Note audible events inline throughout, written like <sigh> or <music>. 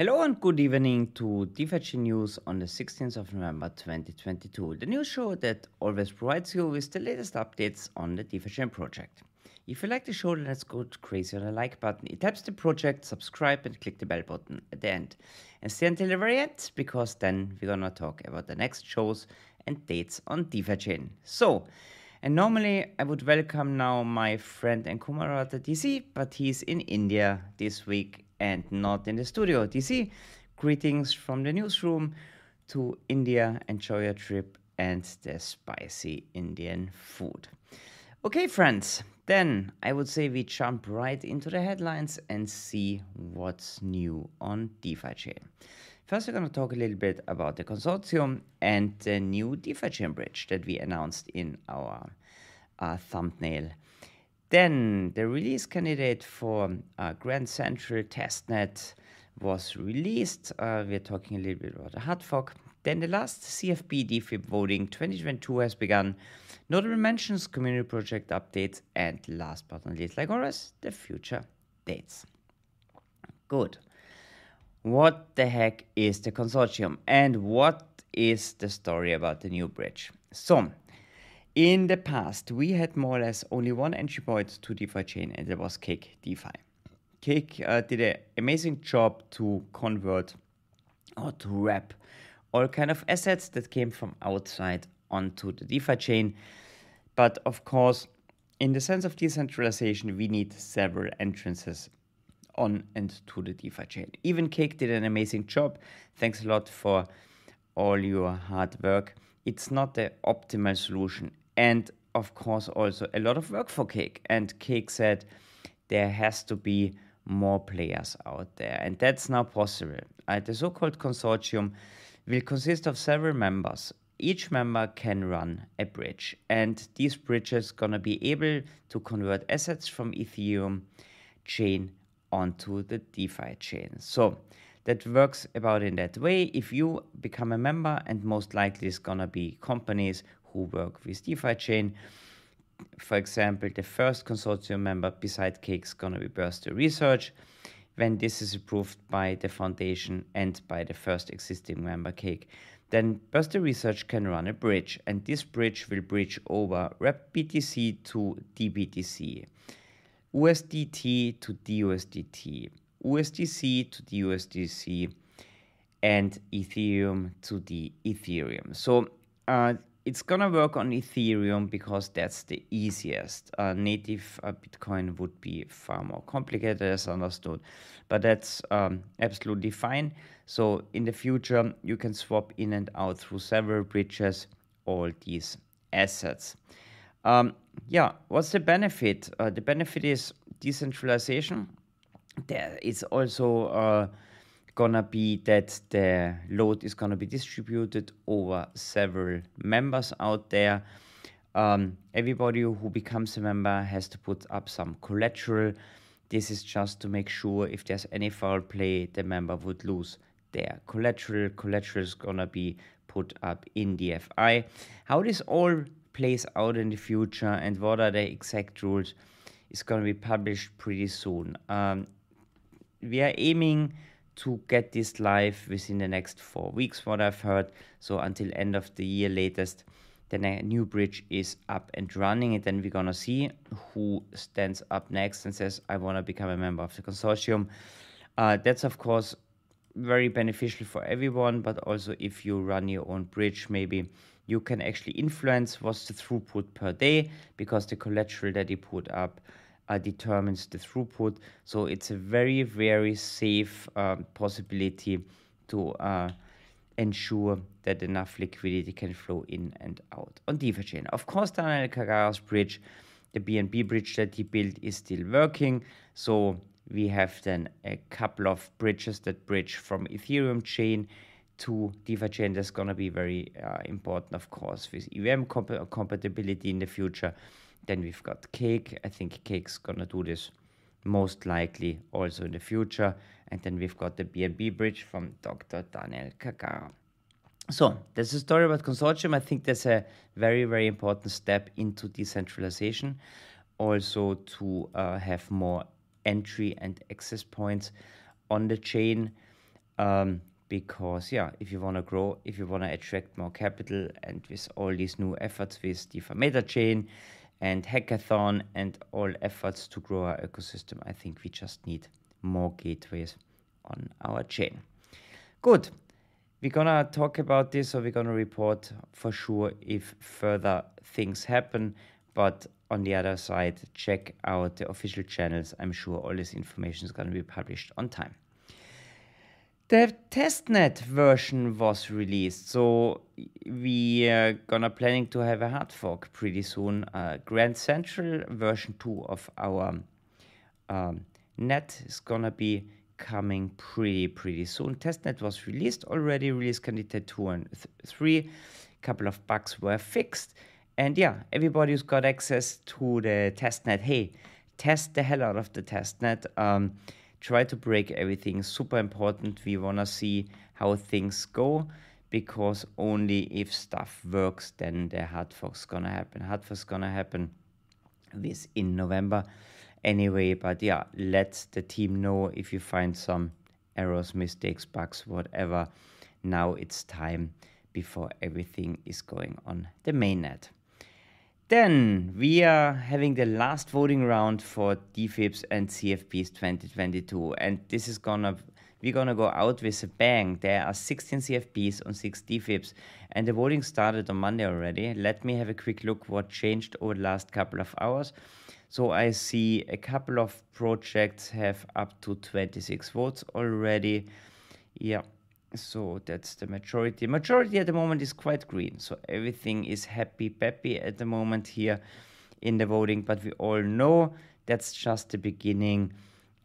Hello and good evening to DeFi News on the 16th of November 2022, the news show that always provides you with the latest updates on the DeFi project. If you like the show, let's go crazy on the like button. It helps the project, subscribe and click the bell button at the end. And stay until the very end, because then we're gonna talk about the next shows and dates on Chain. So, and normally I would welcome now my friend and co-moderator DC, but he's in India this week and not in the studio. DC, greetings from the newsroom to India. Enjoy your trip and the spicy Indian food. Okay, friends, then I would say we jump right into the headlines and see what's new on DeFi Chain. First, we're going to talk a little bit about the consortium and the new DeFi Chain bridge that we announced in our uh, thumbnail then the release candidate for uh, Grand Central Testnet was released. Uh, we're talking a little bit about the hard fork. Then the last CFP DeFi voting 2022 has begun. Notable mentions, community project updates, and last but not least, like always, the future dates. Good. What the heck is the consortium and what is the story about the new bridge? So, in the past, we had more or less only one entry point to DeFi chain, and that was Cake DeFi. Cake uh, did an amazing job to convert or to wrap all kind of assets that came from outside onto the DeFi chain. But of course, in the sense of decentralization, we need several entrances on and to the DeFi chain. Even Cake did an amazing job. Thanks a lot for all your hard work. It's not the optimal solution and of course also a lot of work for Cake. And Cake said there has to be more players out there, and that's now possible. Uh, the so-called consortium will consist of several members. Each member can run a bridge, and these bridges gonna be able to convert assets from Ethereum chain onto the DeFi chain. So that works about in that way. If you become a member, and most likely it's gonna be companies who work with DeFi chain. For example, the first consortium member beside Cake is going to be Birthday Research. When this is approved by the foundation and by the first existing member Cake, then Birthday Research can run a bridge, and this bridge will bridge over Wrapped BTC to DBTC, USDT to DUSDT, USDC to DUSDC, and Ethereum to the Ethereum. So uh, it's gonna work on Ethereum because that's the easiest. Uh, native uh, Bitcoin would be far more complicated, as understood, but that's um, absolutely fine. So in the future, you can swap in and out through several bridges all these assets. Um, yeah, what's the benefit? Uh, the benefit is decentralization. There is also uh, gonna be that the load is gonna be distributed over several members out there. Um, everybody who becomes a member has to put up some collateral. This is just to make sure if there's any foul play, the member would lose their collateral. Collateral is gonna be put up in DFI. How this all plays out in the future and what are the exact rules is gonna be published pretty soon. Um, we are aiming to get this live within the next four weeks, what I've heard. So until end of the year latest, the new bridge is up and running, and then we're gonna see who stands up next and says, "I want to become a member of the consortium." Uh, that's of course very beneficial for everyone, but also if you run your own bridge, maybe you can actually influence what's the throughput per day because the collateral that you put up uh, determines the throughput. So it's a very, very safe um, possibility to uh, ensure that enough liquidity can flow in and out on DeFi chain. Of course, Daniel Kagara's bridge, the BNB bridge that he built is still working. So we have then a couple of bridges that bridge from Ethereum chain to DeFi chain. That's going to be very uh, important, of course, with EVM comp compatibility in the future. Then we've got Cake. I think Cake's gonna do this most likely also in the future. And then we've got the BNB bridge from Dr. Daniel Kagara. So there's a story about consortium. I think that's a very, very important step into decentralization. Also to uh, have more entry and access points on the chain. Um, because yeah, if you want to grow, if you want to attract more capital, and with all these new efforts with DeFi Meta Chain and Hackathon and all efforts to grow our ecosystem, I think we just need more gateways on our chain. Good. We're gonna talk about this or we're gonna report for sure if further things happen. But on the other side, check out the official channels. I'm sure all this information is gonna be published on time. The testnet version was released, so we are gonna planning to have a hard fork pretty soon. Uh, Grand Central version 2 of our um, net is gonna be coming pretty pretty soon. Testnet was released already, release candidate 2 and 3. A couple of bugs were fixed. And yeah, everybody who's got access to the testnet, hey, test the hell out of the testnet. Um, try to break everything. Super important. We want to see how things go because only if stuff works, then the hard fork's gonna happen. Hard fork's gonna happen this in November anyway. But yeah, let the team know if you find some errors, mistakes, bugs, whatever. Now it's time before everything is going on the mainnet. Then we are having the last voting round for DFIPS and CFPs 2022, and this is gonna we're gonna go out with a bang. There are 16 CFPs on six DFIPS, and the voting started on Monday already. Let me have a quick look what changed over the last couple of hours. So I see a couple of projects have up to 26 votes already. Yeah, so that's the majority. Majority at the moment is quite green. So everything is happy peppy at the moment here in the voting. But we all know that's just the beginning.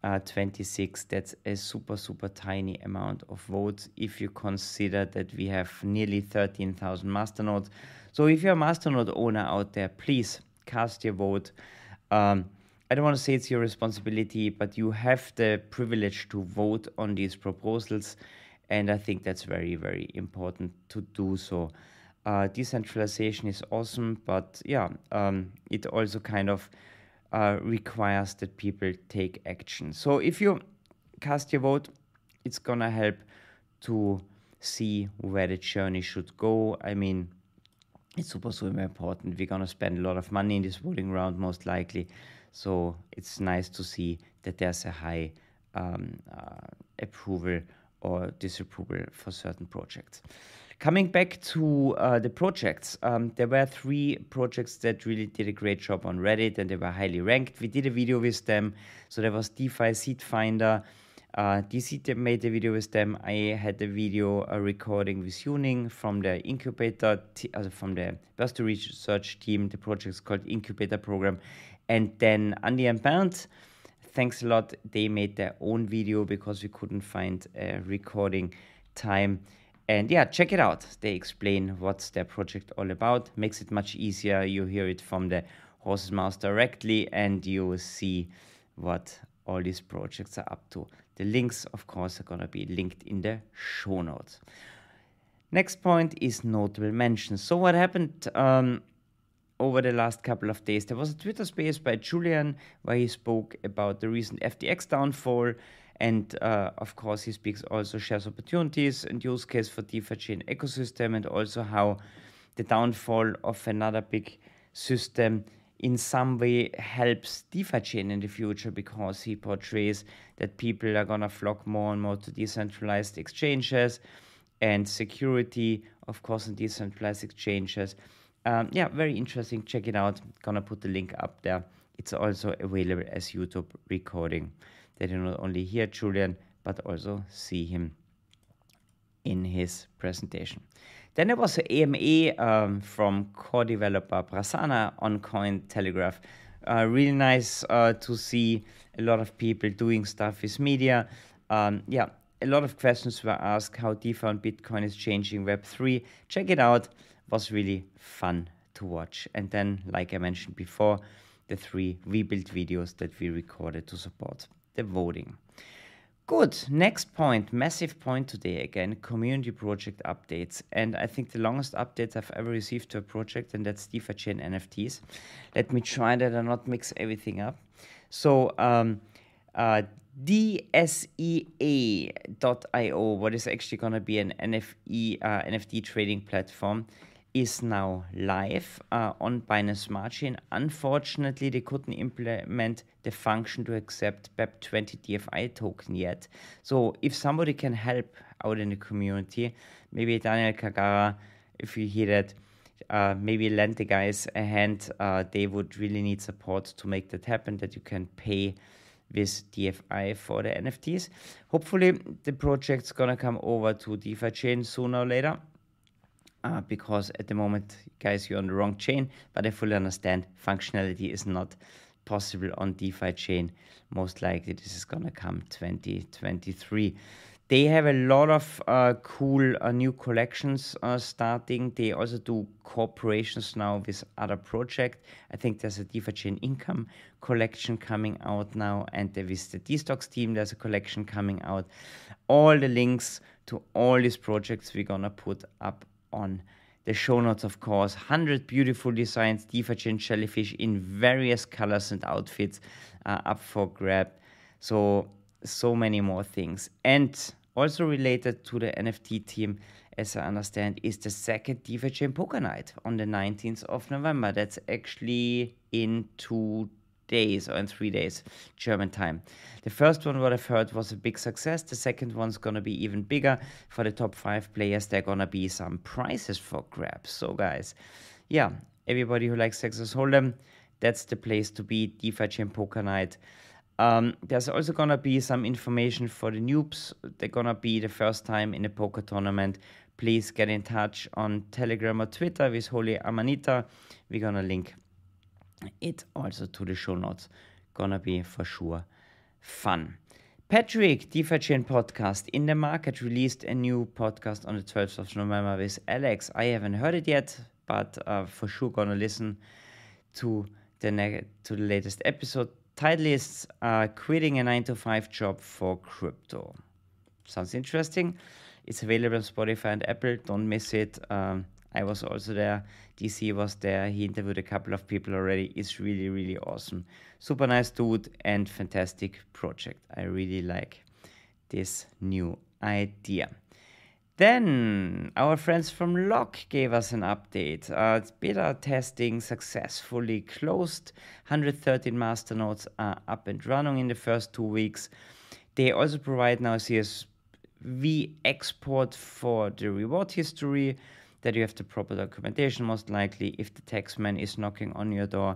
Uh, 26, that's a super, super tiny amount of votes if you consider that we have nearly 13,000 masternodes. So if you're a masternode owner out there, please cast your vote. Um, I don't want to say it's your responsibility, but you have the privilege to vote on these proposals and I think that's very, very important to do so. Uh, decentralization is awesome, but yeah, um, it also kind of uh, requires that people take action. So if you cast your vote, it's gonna help to see where the journey should go. I mean, it's super, super important. We're gonna spend a lot of money in this voting round, most likely. So it's nice to see that there's a high um, uh, approval or disapproval for certain projects. Coming back to uh, the projects, um, there were three projects that really did a great job on Reddit and they were highly ranked. We did a video with them. So there was DeFi Seed Finder. Uh, DC made a video with them. I had a video uh, recording with Yu Ning from the incubator, t- uh, from the Birthday Research team. The project is called Incubator Program. And then Andy and Bernd thanks a lot. They made their own video because we couldn't find a recording time. And yeah, check it out. They explain what's their project all about. Makes it much easier. You hear it from the horse's mouth directly, and you see what all these projects are up to. The links, of course, are gonna be linked in the show notes. Next point is notable mentions. So what happened? Um, over the last couple of days. There was a Twitter space by Julian where he spoke about the recent FTX downfall. And uh, of course, he speaks also shares opportunities and use case for DeFi chain ecosystem and also how the downfall of another big system in some way helps DeFi chain in the future because he portrays that people are gonna flock more and more to decentralized exchanges and security, of course, in decentralized exchanges um, yeah, very interesting. Check it out. Gonna put the link up there. It's also available as YouTube recording that you not only hear Julian but also see him in his presentation. Then there was an AMA um, from core developer Prasanna on Cointelegraph. Uh, really nice uh, to see a lot of people doing stuff with media. Um, yeah, a lot of questions were asked how DeFi and Bitcoin is changing Web3. Check it out was really fun to watch. And then, like I mentioned before, the three rebuild videos that we recorded to support the voting. Good. Next point, massive point today again, community project updates. And I think the longest updates I've ever received to a project, and that's DeFi Chain NFTs. Let me try that and not mix everything up. So, um, uh, DSEA.io, what is actually going to be an NFE, uh, NFT trading platform, is now live uh, on Binance Smart Chain. Unfortunately, they couldn't implement the function to accept BEP20 DFI token yet. So, if somebody can help out in the community, maybe Daniel Kagara, if you hear that, uh, maybe lend the guys a hand. Uh, they would really need support to make that happen, that you can pay with DFI for the NFTs. Hopefully, the project's gonna come over to DeFi chain sooner or later uh, because at the moment, guys, you're on the wrong chain. But I fully understand functionality is not possible on DeFi chain. Most likely, this is gonna come 2023. They have a lot of uh, cool uh, new collections uh, starting. They also do cooperations now with other projects. I think there's a DeFi Chain Income collection coming out now, and with the DStocks team, there's a collection coming out. All the links to all these projects we're gonna put up on the show notes, of course. 100 beautiful designs, DeFi jellyfish in various colors and outfits uh, up for grab. So, so many more things. And also related to the NFT team, as I understand, is the second Chain Poker Night on the 19th of November. That's actually in two days or in three days German time. The first one, what I've heard, was a big success. The second one's gonna be even bigger. For the top five players, there are gonna be some prizes for grabs. So, guys, yeah, everybody who likes Texas Hold'em, that's the place to be. DeFi Chain Poker Night. Um, there's also gonna be some information for the noobs. They're gonna be the first time in a poker tournament. Please get in touch on Telegram or Twitter with Holy Amanita. We're gonna link it also to the show notes. Gonna be for sure fun. Patrick, DeFi Chain Podcast in the market released a new podcast on the 12th of November with Alex. I haven't heard it yet, but uh, for sure gonna listen to the ne- to the latest episode. Title is uh, "Quitting a 9 to 5 Job for Crypto." Sounds interesting. It's available on Spotify and Apple. Don't miss it. Um, I was also there. DC was there. He interviewed a couple of people already. It's really, really awesome. Super nice dude and fantastic project. I really like this new idea. Then our friends from Lock gave us an update. Uh, beta testing successfully closed. 113 masternodes are up and running in the first two weeks. They also provide now CSV export for the reward history that you have the proper documentation, most likely, if the taxman is knocking on your door.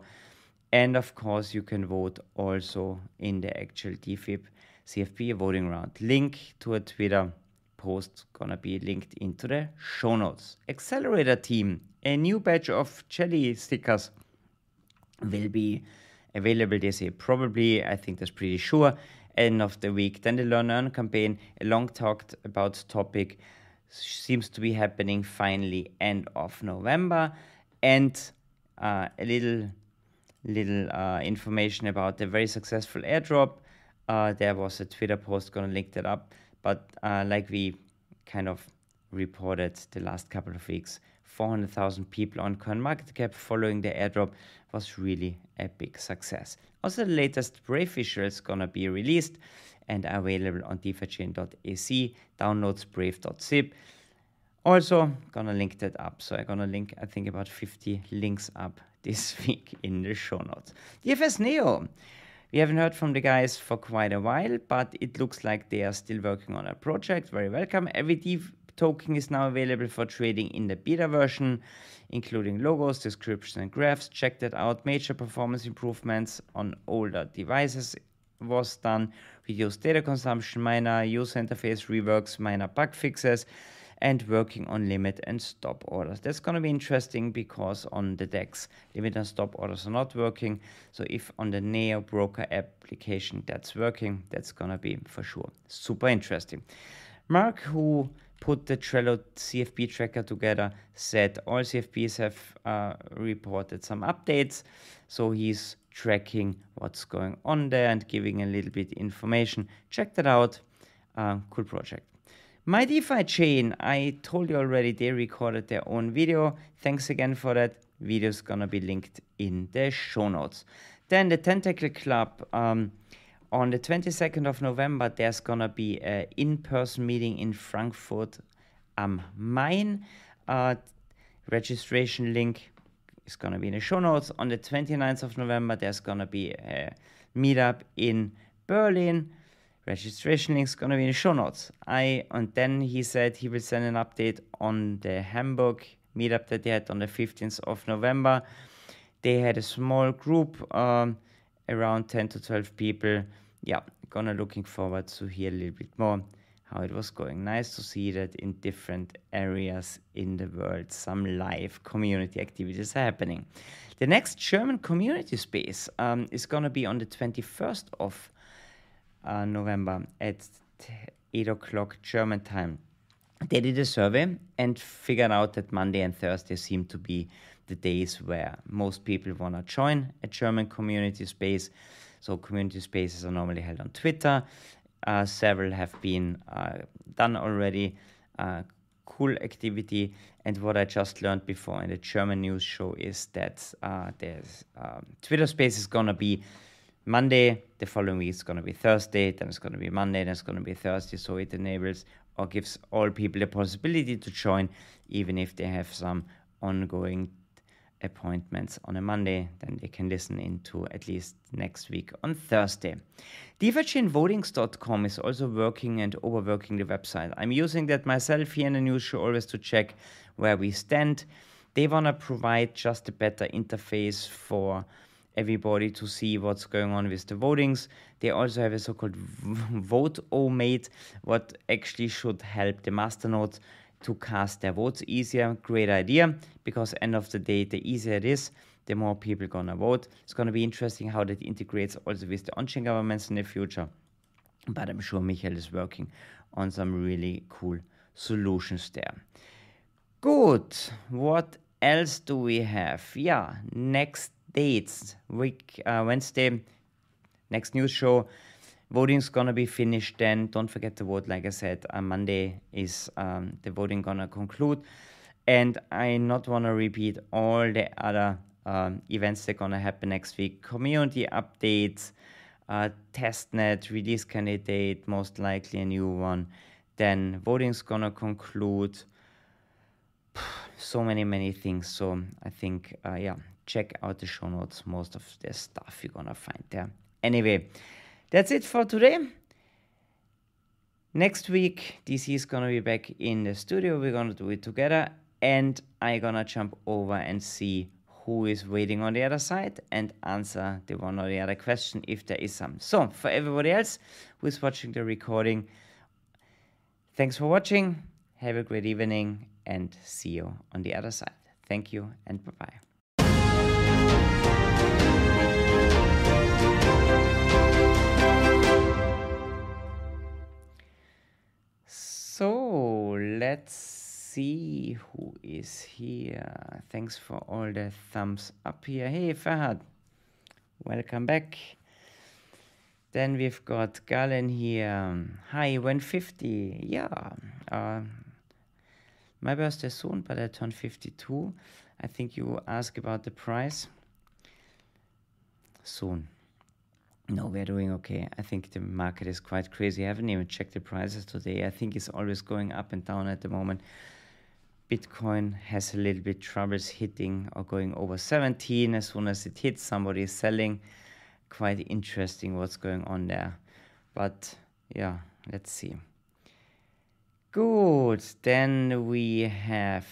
And of course, you can vote also in the actual DFIP CFP voting round. Link to a Twitter post gonna be linked into the show notes. Accelerator team, a new batch of jelly stickers will be available They say Probably, I think that's pretty sure. End of the week. Then the Learn Earn campaign, a long talked about topic seems to be happening finally end of November, and uh, a little little uh, information about the very successful airdrop. Uh, there was a Twitter post, gonna link that up. But uh, like we kind of reported the last couple of weeks, 400,000 people on CoinMarketCap following the airdrop was really a big success. Also, the latest Brave visual is gonna be released and available on defichain.ac, downloads brave.zip. Also, gonna link that up. So I'm gonna link, I think, about 50 links up this <laughs> week in the show notes. DFS Neo. We haven't heard from the guys for quite a while, but it looks like they are still working on a project. Very welcome. Every DEV token is now available for trading in the beta version, including logos, descriptions, and graphs. Check that out. Major performance improvements on older devices was done, reduced data consumption, minor user interface reworks, minor bug fixes, and working on limit and stop orders. That's going to be interesting because on the DEX, limit and stop orders are not working. So if on the Neo broker application that's working, that's going to be for sure super interesting. Mark, who put the Trello CFP tracker together, said all CFPs have uh, reported some updates. So he's tracking what's going on there and giving a little bit information. Check that out. Uh, cool project. My DeFi chain, I told you already, they recorded their own video. Thanks again for that. Video's gonna be linked in the show notes. Then the Tentacle Club. Um, on the 22nd of November, there's gonna be an in-person meeting in Frankfurt am Main. Uh, registration link is gonna be in the show notes. On the 29th of November, there's gonna be a meetup in Berlin. Registration link is gonna be in the show notes. I and then he said he will send an update on the Hamburg meetup that they had on the 15th of November. They had a small group, um, around 10 to 12 people. Yeah, gonna looking forward to hear a little bit more how it was going. Nice to see that in different areas in the world, some live community activities are happening. The next German community space um, is gonna be on the 21st of uh, November at 8 o'clock German time. They did a survey and figured out that Monday and Thursday seem to be the days where most people want to join a German community space. So, community spaces are normally held on Twitter. Uh, several have been uh, done already. Uh, cool activity. And what I just learned before in the German news show is that uh, there's um, Twitter space is gonna be Monday, the following week is gonna be Thursday, then it's gonna be Monday, then it's gonna be Thursday. So it enables or gives all people the possibility to join, even if they have some ongoing appointments on a Monday, then they can listen into at least next week on Thursday. DeFiChainVotings.com is also working and overworking the website. I'm using that myself here in the news show always to check where we stand. They want to provide just a better interface for everybody to see what's going on with the votings. They also have a so-called Vote-O-Mate, what actually should help the masternodes to cast their votes easier. Great idea, because end of the day, the easier it is, the more people gonna vote. It's gonna be interesting how that integrates also with the on-chain governments in the future. But I'm sure Michael is working on some really cool solutions there. Good. What else do we have? Yeah, next dates. Week uh, Wednesday, next news show. Voting's gonna be finished then. Don't forget to vote. Like I said, on Monday is um, the voting gonna conclude, and I not wanna repeat all the other um, events that gonna happen next week. Community updates, uh, testnet release candidate, most likely a new one. Then voting's gonna conclude. <sighs> So many many things. So I think uh, yeah, check out the show notes. Most of the stuff you're gonna find there. Anyway. That's it for today. Next week, DC is gonna be back in the studio. We're gonna do it together, and I'm gonna jump over and see who is waiting on the other side and answer the one or the other question if there is some. So, for everybody else who is watching the recording, thanks for watching. Have a great evening and see you on the other side. Thank you and bye bye. Let's see who is here. Thanks for all the thumbs up here. Hey, Fahad, welcome back. Then we've got Galen here. Hi, 150. Yeah, uh, my birthday soon, but I turn 52. I think you ask about the price soon. No, we're doing okay. I think the market is quite crazy. I haven't even checked the prices today. I think it's always going up and down at the moment. Bitcoin has a little bit troubles hitting or going over 17. As soon as it hits, somebody is selling. Quite interesting what's going on there. But yeah, let's see. Good. Then we have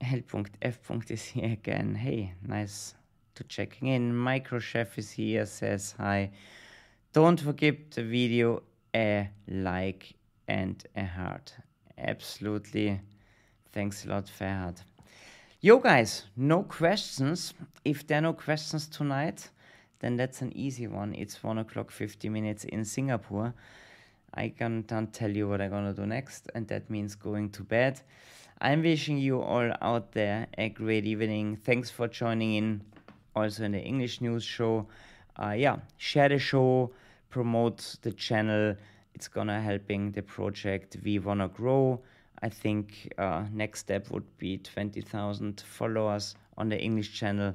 L.F. is here again. Hey, nice to checking in. Microchef is here, says hi. Don't forget the video a like and a heart. Absolutely. Thanks a lot, Ferhat. Yo, guys, no questions. If there are no questions tonight, then that's an easy one. It's 1 o'clock, 50 minutes in Singapore. I can't tell you what I'm gonna do next, and that means going to bed. I'm wishing you all out there a great evening. Thanks for joining in also in the English news show. Uh, yeah, share the show, promote the channel. It's gonna helping the project. We wanna grow. I think uh, next step would be 20,000 followers on the English channel.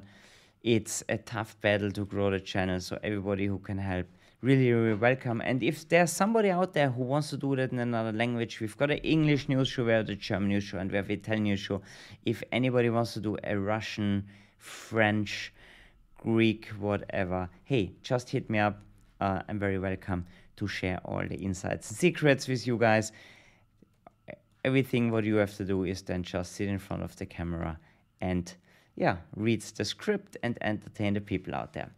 it's a tough battle to grow the channel. So everybody who can help, really, really welcome. And if there's somebody out there who wants to do that in another language, we've got an English news show, we have the German news show, and we have an Italian news show. If anybody wants to do a Russian, French, Greek, whatever, hey, just hit me up. Uh, I'm very welcome to share all the insights and secrets with you guys. Everything what you have to do is then just sit in front of the camera and yeah, read the script and entertain the people out there.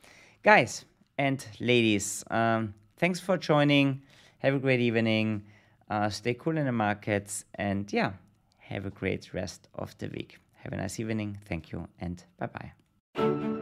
Guys and ladies, um, thanks for joining. Have a great evening. Uh, stay cool in the markets and yeah, have a great rest of the week. Have a nice evening. Thank you and bye bye.